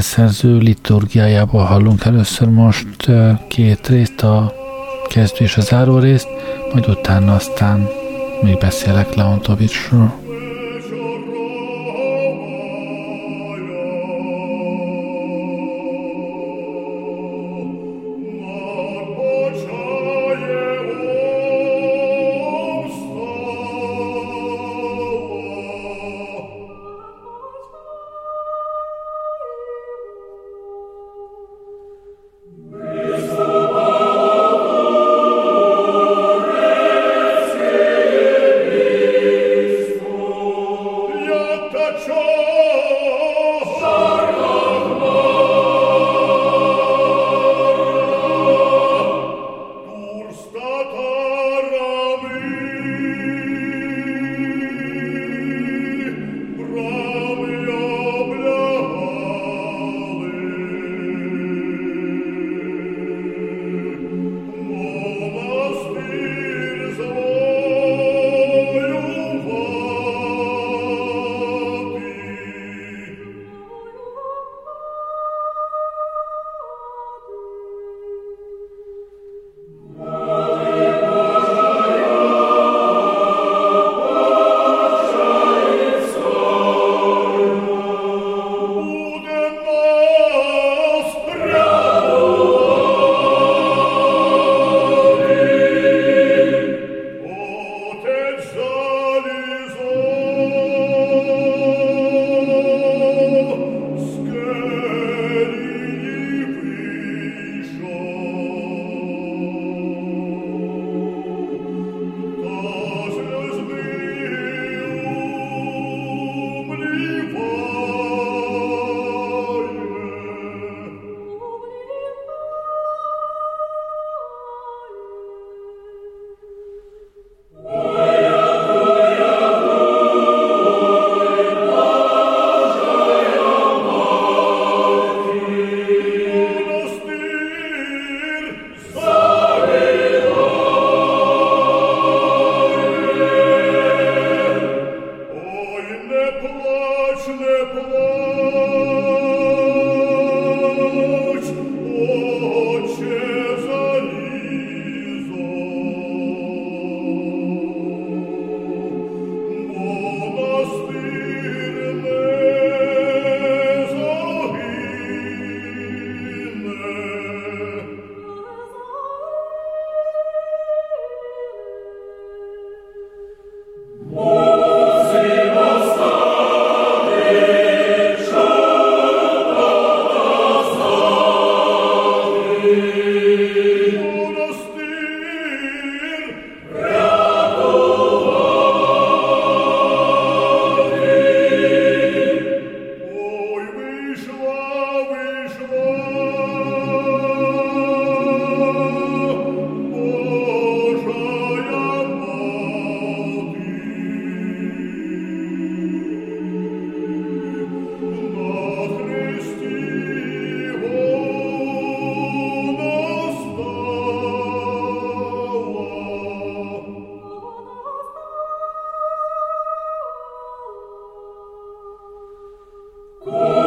zeneszerző liturgiájából hallunk először most két részt, a kezdő és a záró részt, majd utána aztán még beszélek Leontovicsról. Woo!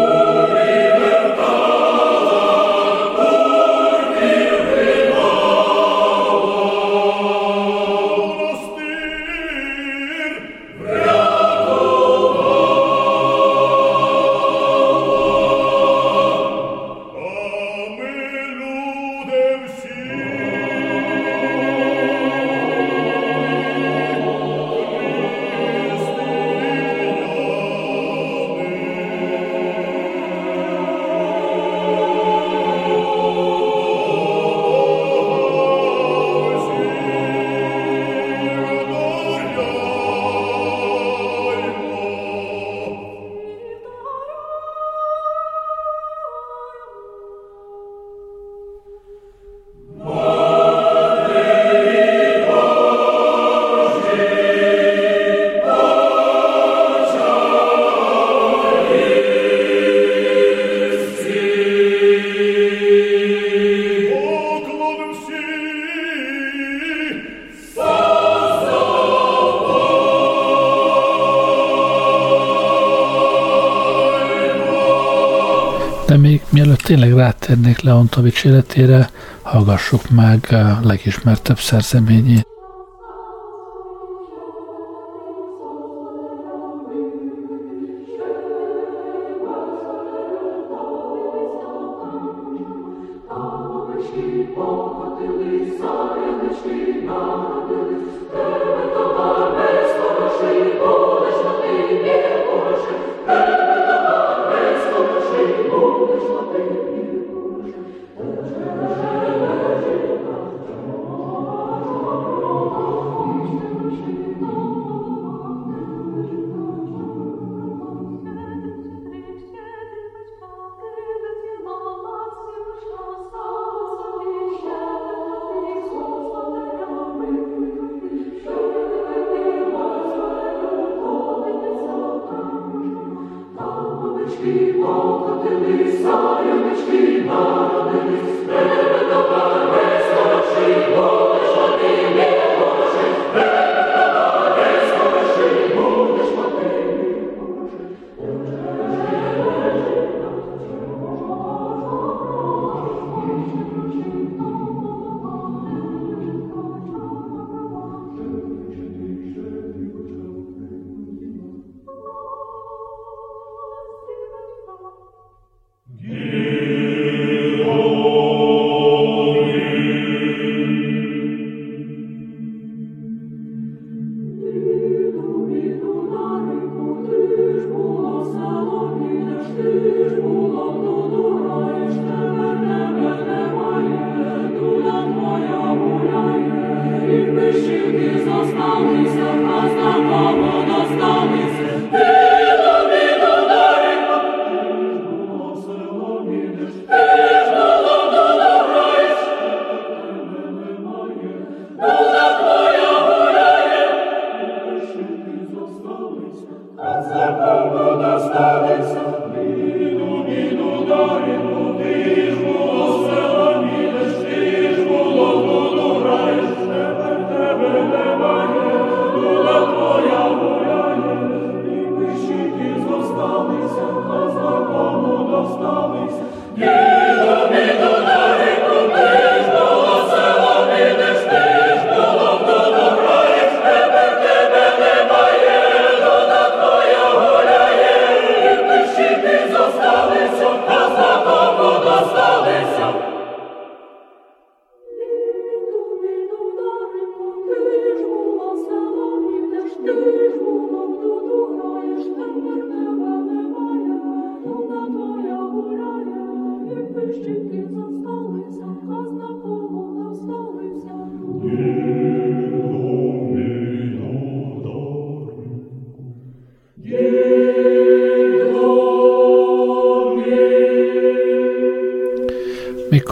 térnék Leonta életére, hallgassuk meg a legismertebb szerzeményét.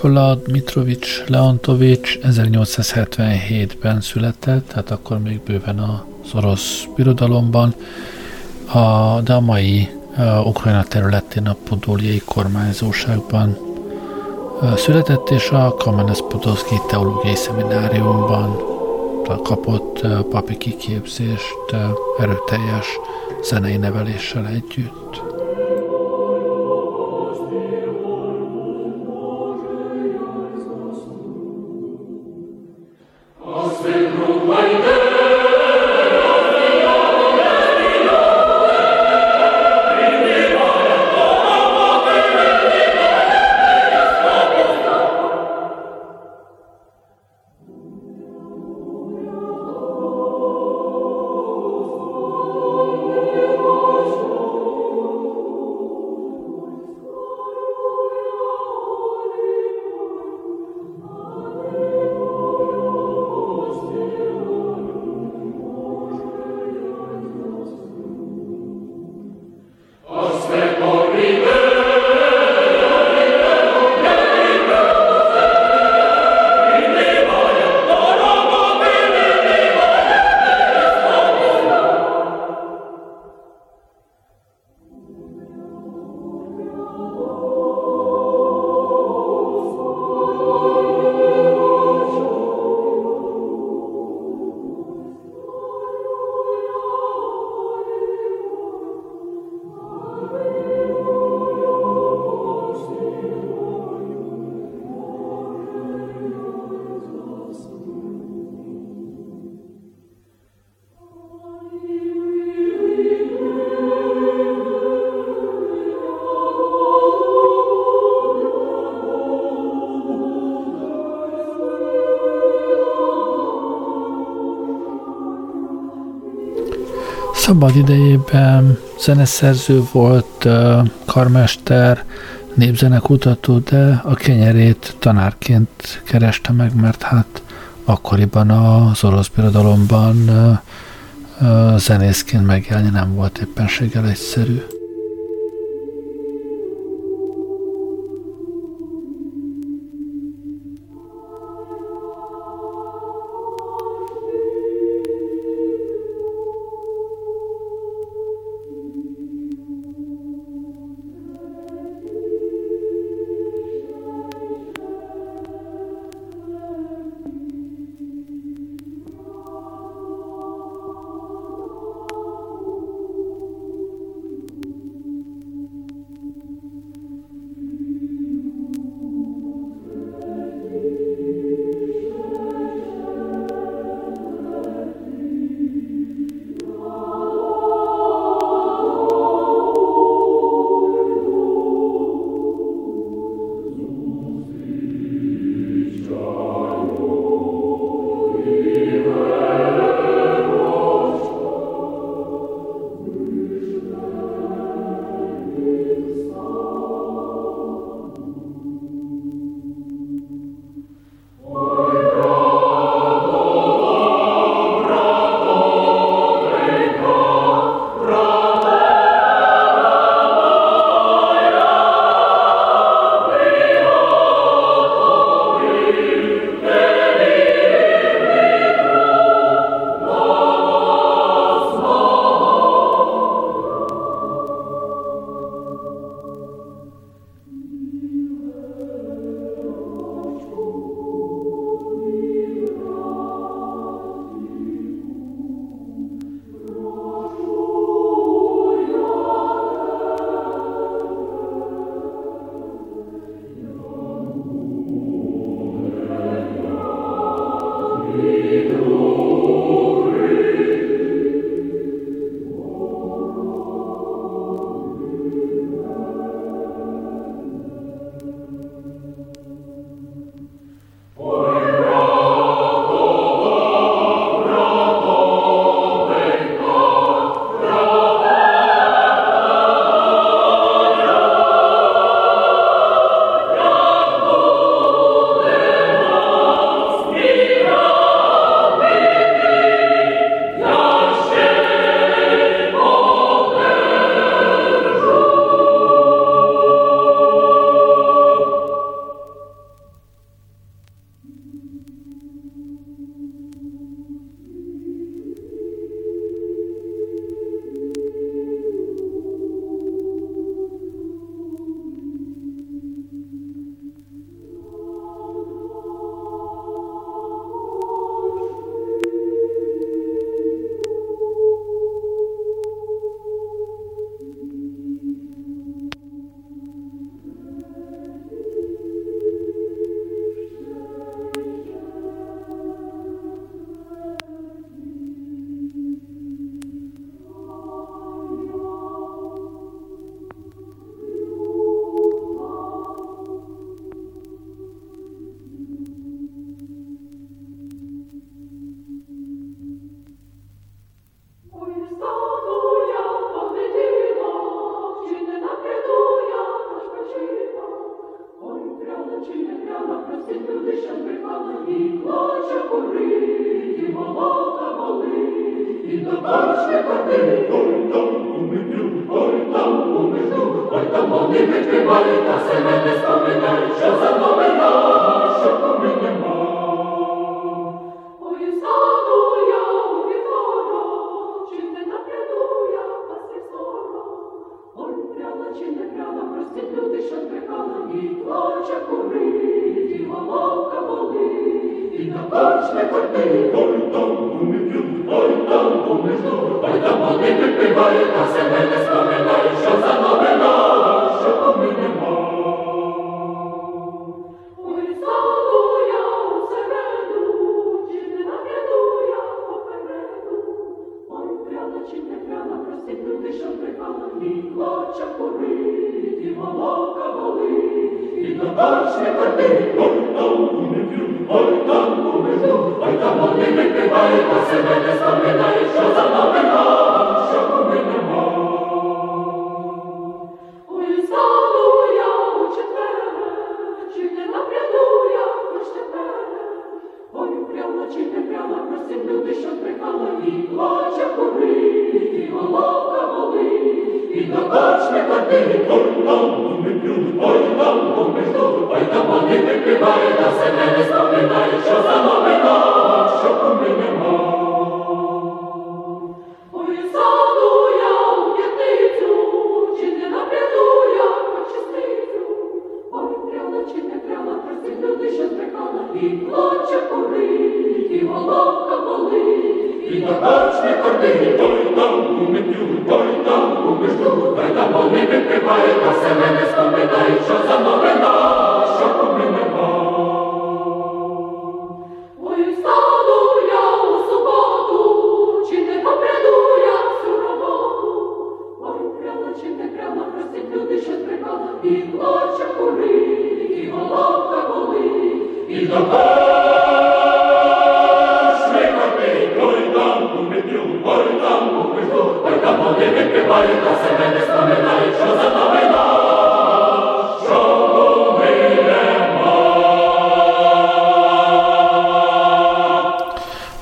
Mikola Dmitrovics Leontovics 1877-ben született, tehát akkor még bőven az orosz birodalomban, a, de a mai a Ukrajna területén a Podóliai kormányzóságban született, és a Kamenes Podolszki Teológiai Szemináriumban kapott papi kiképzést erőteljes zenei neveléssel együtt. Szabad idejében zeneszerző volt, karmester, népzenekutató, de a kenyerét tanárként kereste meg, mert hát akkoriban az orosz birodalomban zenészként megjelenni nem volt éppenséggel egyszerű. прямо просить туди, щоб припала і плаче кури, і голова болить, і до башни коти. Ой, там у меню, ой, там у межу, ой, там вони прикривають, а себе не споминають, що за новина, що і плаче курить, і головка болить, і на табачне кордині, той там у метю, той там у между, той там вони викриває, та се мене споминає, що за нове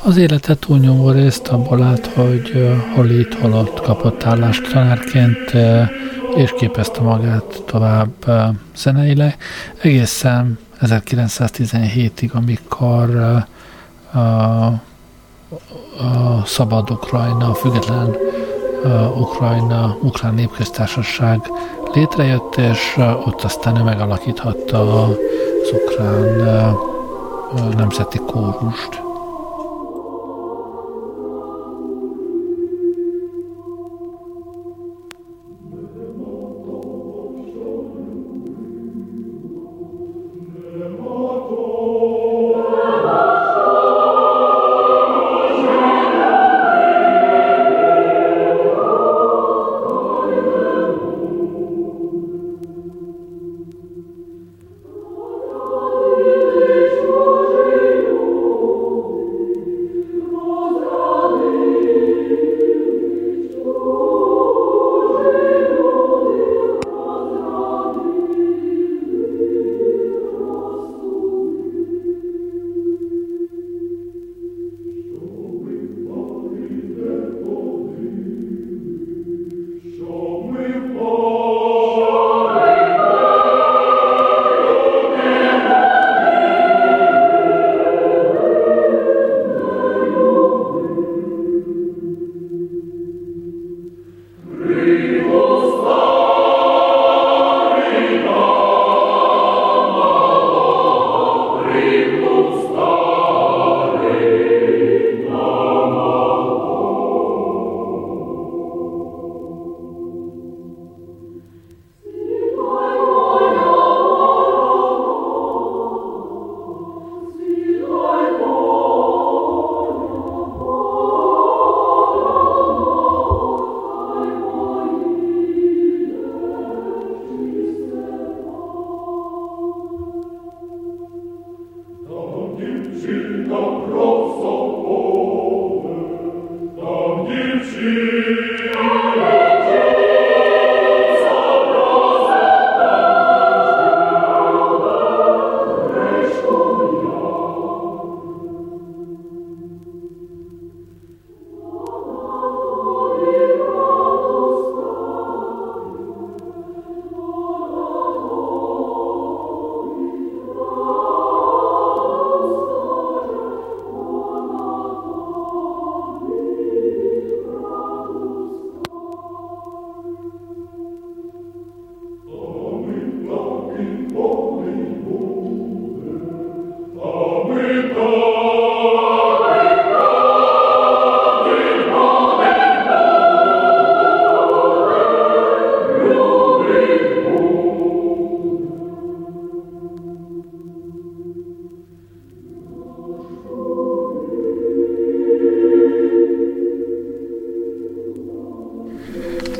Az élete túlnyomó részt abból állt, hogy hol itt, hol ott kapott állást tanárként, és képezte magát tovább zeneileg. Egészen 1917-ig, amikor a szabad Ukrajna, a független Ukrajna, Ukrán Népköztársaság létrejött, és ott aztán ő megalakíthatta az ukrán nemzeti kórust.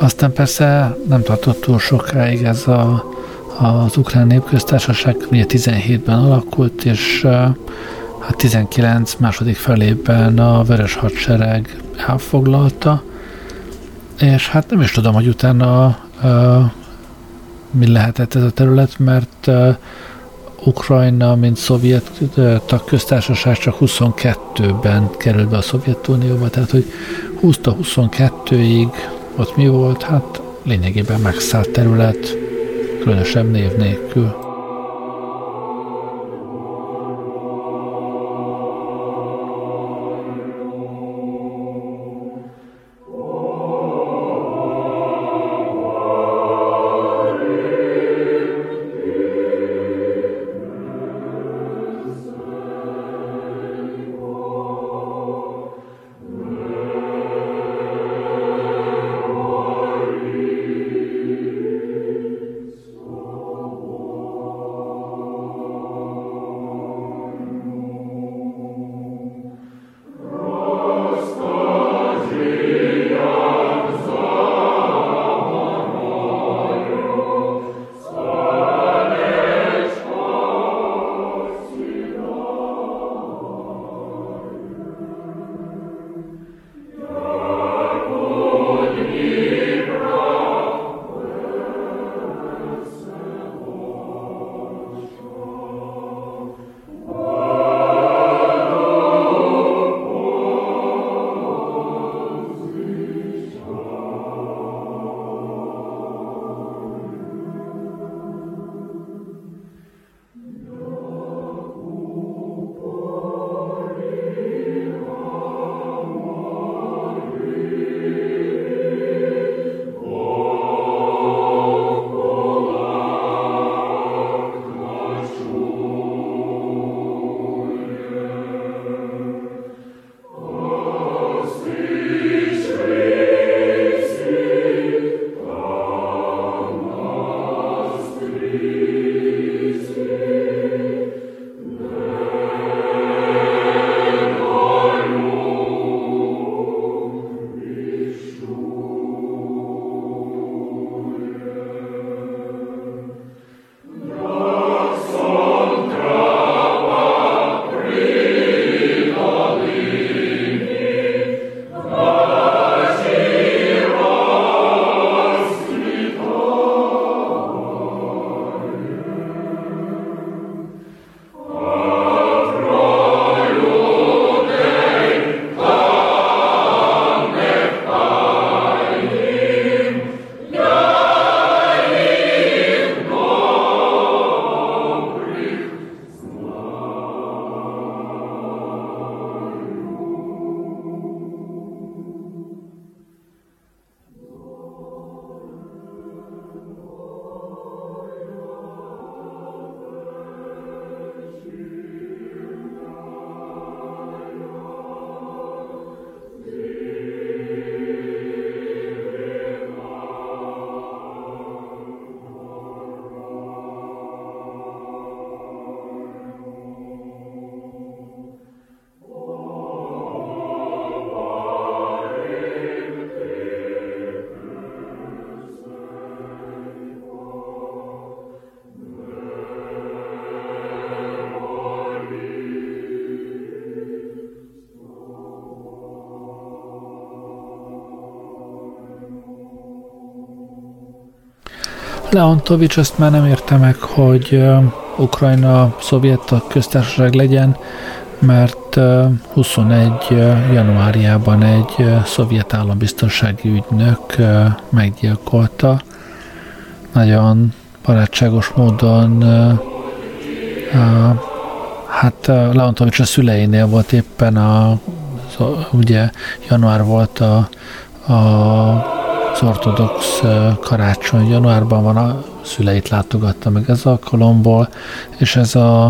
Aztán persze nem tartott túl sokáig ez a, az ukrán népköztársaság, ugye 17-ben alakult, és hát 19 második felében a Vörös Hadsereg elfoglalta, és hát nem is tudom, hogy utána mi lehetett ez a terület, mert Ukrajna, mint szovjet tagköztársaság csak 22-ben került be a Szovjetunióba, tehát hogy 20-22-ig ott mi volt? Hát lényegében megszállt terület, különösebb név nélkül. Leontovics azt már nem érte meg, hogy Ukrajna szovjet köztársaság legyen, mert 21 januárjában egy szovjet állambiztonsági ügynök meggyilkolta. Nagyon barátságos módon hát Leontovics a szüleinél volt éppen a ugye január volt a, a az ortodox karácsony januárban van, a szüleit látogatta meg ez alkalomból, és ez a,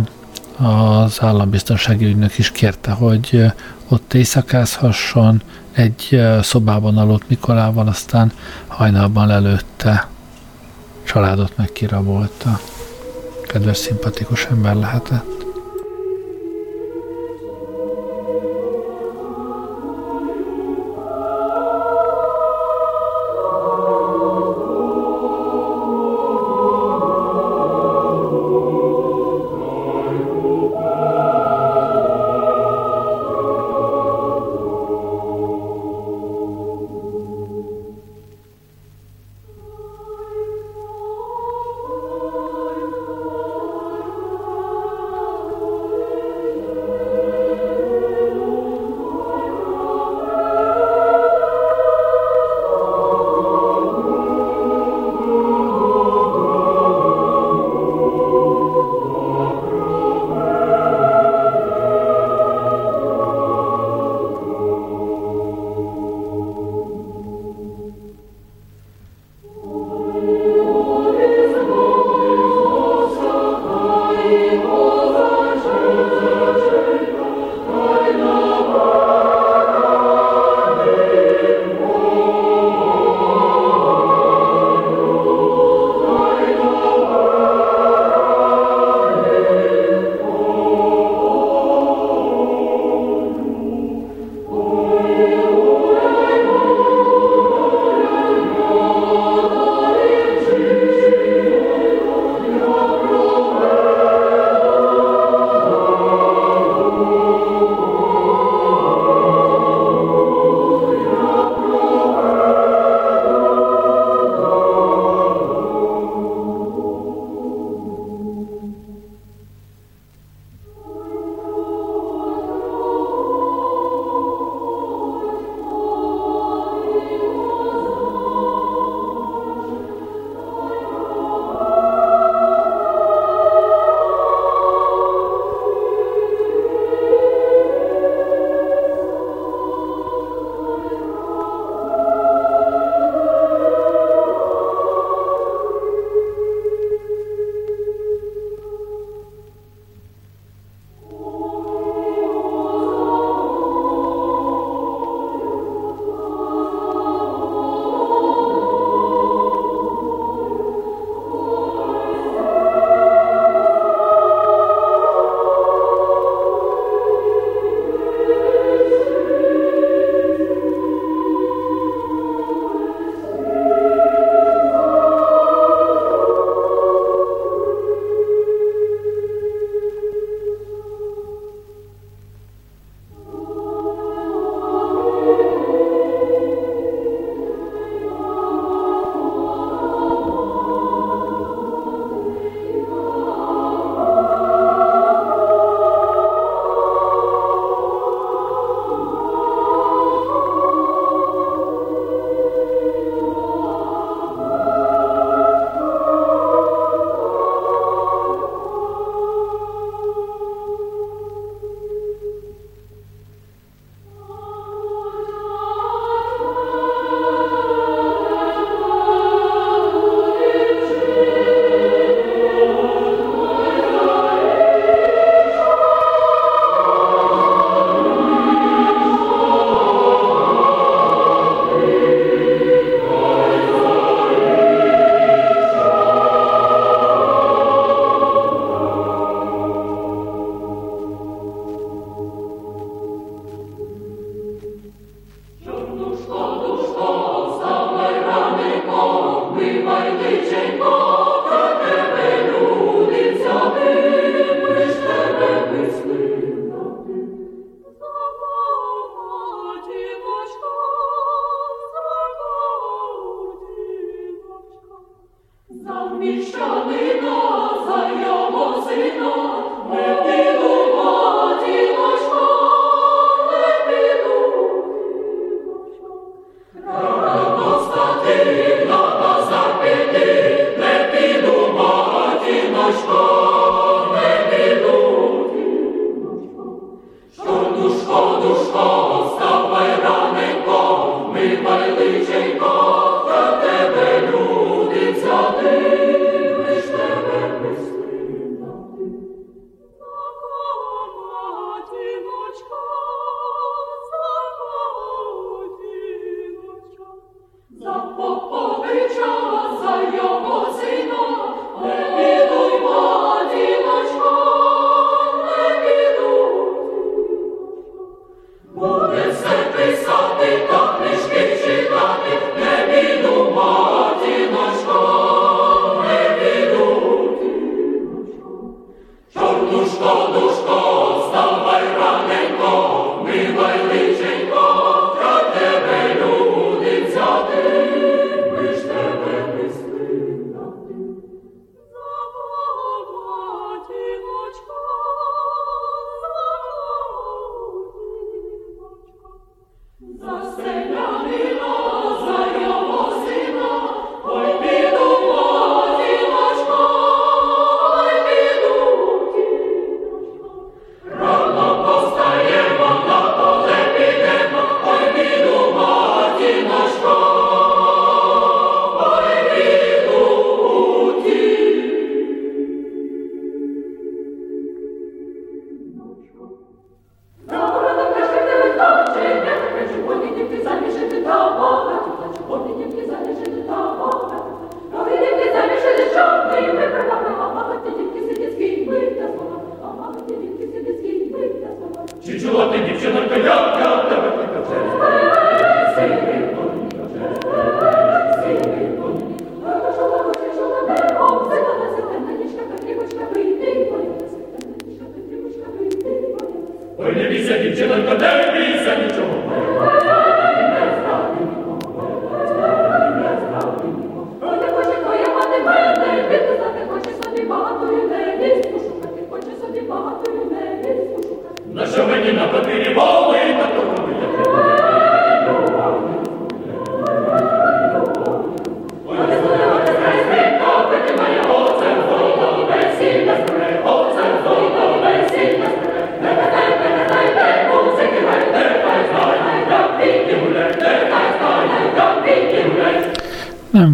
az állambiztonsági ügynök is kérte, hogy ott éjszakázhasson, egy szobában aludt Mikolával, aztán hajnalban lelőtte, családot meg kirabolta. Kedves, szimpatikus ember lehetett.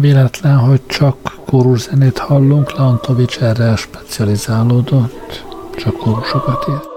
Véletlen, hogy csak kóruszenét hallunk, Lantovics erre specializálódott, csak kórusokat írt.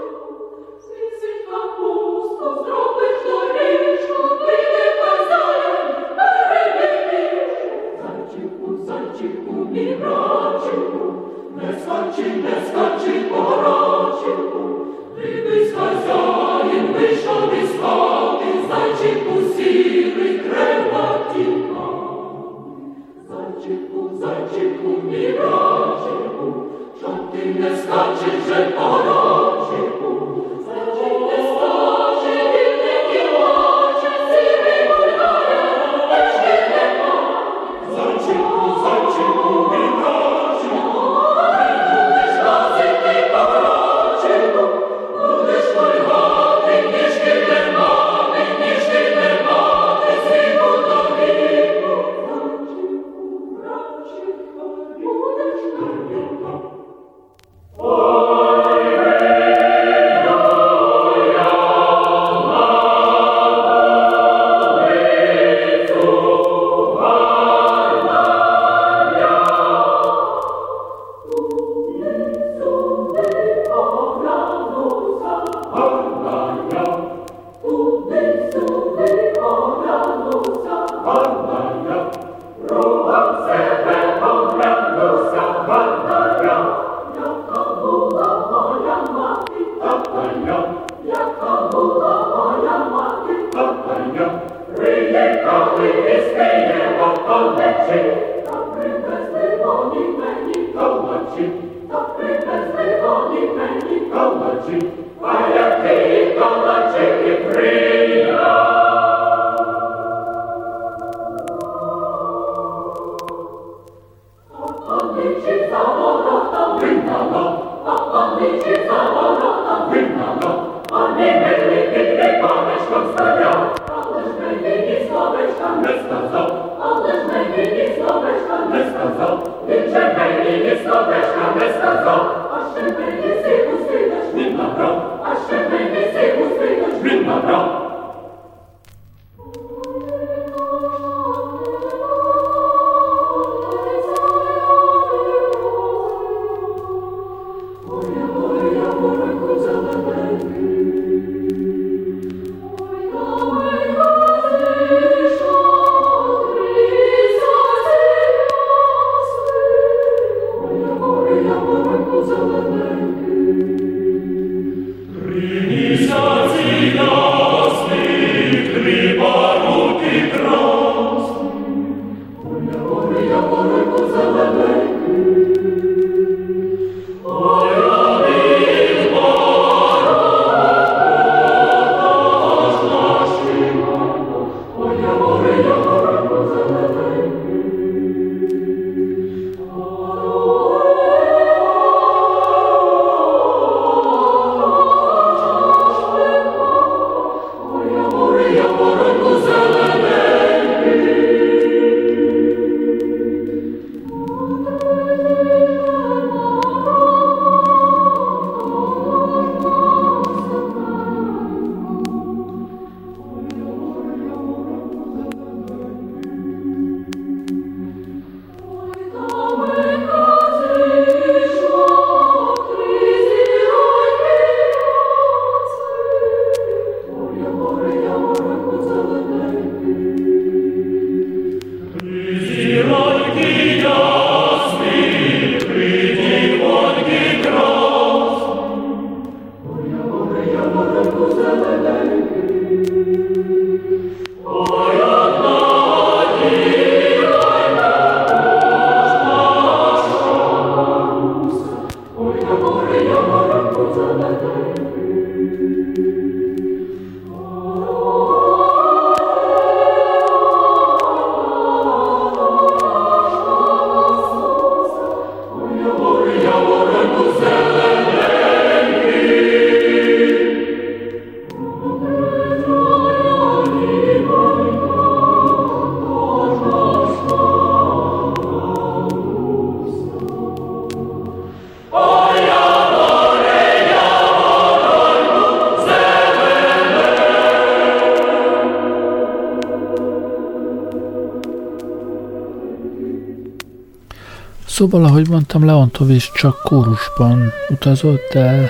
Szóval, ahogy mondtam, Leontovics csak kórusban utazott, de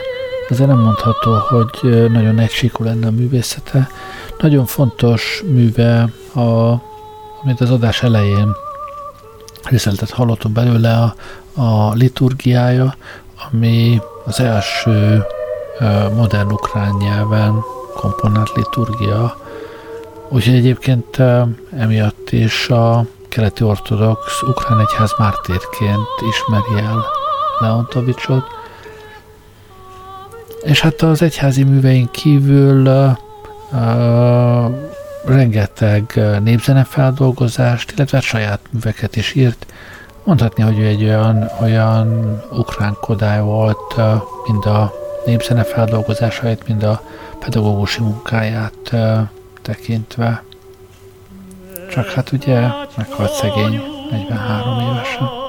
ezzel nem mondható, hogy nagyon egysíkú lenne a művészete. Nagyon fontos műve, a, amit az adás elején részletet hallottunk belőle, a, a liturgiája, ami az első modern ukrán nyelven komponált liturgia. Úgyhogy egyébként emiatt is a keleti ortodox ukrán egyház mártérként ismeri el Leontovicsot. És hát az egyházi műveink kívül uh, rengeteg népzenefeldolgozást, illetve saját műveket is írt. Mondhatni, hogy ő egy olyan, olyan ukrán kodály volt, uh, mind a népzenefeldolgozásait, mind a pedagógusi munkáját uh, tekintve. Csak hát ugye meghalt szegény 43 évesen.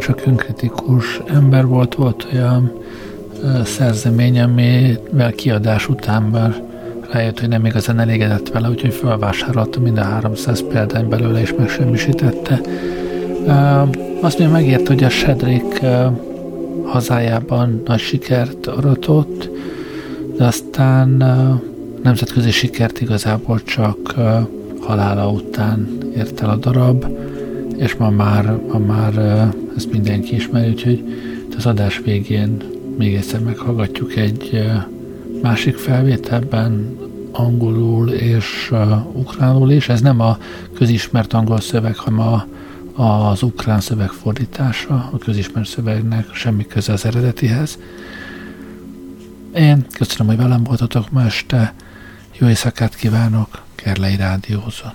Igencsak önkritikus ember volt, volt olyan szerzemény, amivel kiadás után már rájött, hogy nem igazán elégedett vele, úgyhogy felvásárolta mind a 300 példány belőle, és megsemmisítette. Azt még megért, hogy a Sedrik hazájában nagy sikert aratott, de aztán nemzetközi sikert igazából csak halála után ért el a darab és ma már, ma már ezt mindenki ismeri, úgyhogy az adás végén még egyszer meghallgatjuk egy másik felvételben angolul és ukránul is. Ez nem a közismert angol szöveg, hanem a, az ukrán szöveg fordítása, a közismert szövegnek semmi köze az eredetihez. Én köszönöm, hogy velem voltatok ma este. Jó éjszakát kívánok, Kerlei Rádiózott.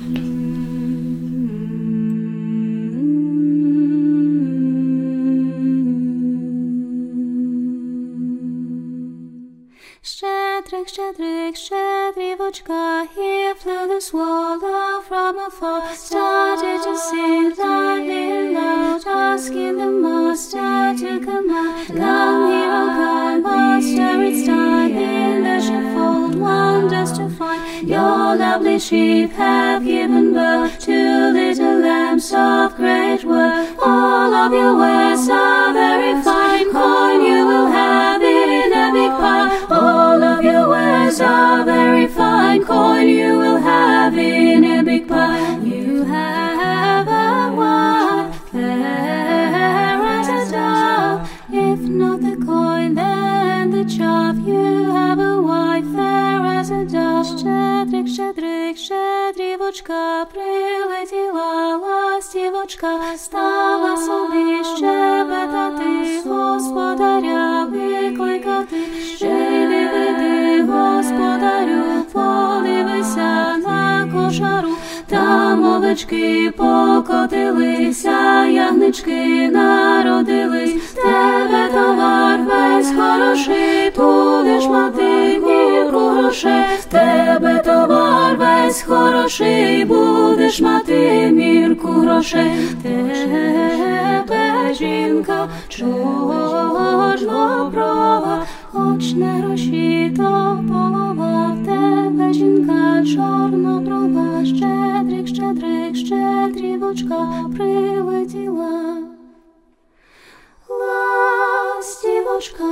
Shedrick, Shedrick, Shedrivochka, here flew the swallow from afar, started to sing loudly loud, asking the master to come out. Come here, O God, master, it's time in the sheepfold, wonders to find. Your lovely sheep have given birth to little lambs of great worth. All of your wares are very fine, coin you will have wares are very fine, coin you will have in a big pile. You have a wife, fair as a dove. If not the coin, then the chaff. You have a wife, fair as a dove. Щедрик, щедрик, щедрівочка, прилетіла ластівочка, стала собі щебетати, господаря викликати, ще не веди, господарю, подивися на кошару, там овечки покотилися, ягнички народились, тебе товар весь хороший, будеш мати мірку грошей, тебе товар весь хороший, будеш мати мірку грошей, тебе жінка чорноброва, хоч не розчіто полова, в тебе жінка чорноброва, щедрик, щедрик, щедрівочка прилетіла. Ластівочка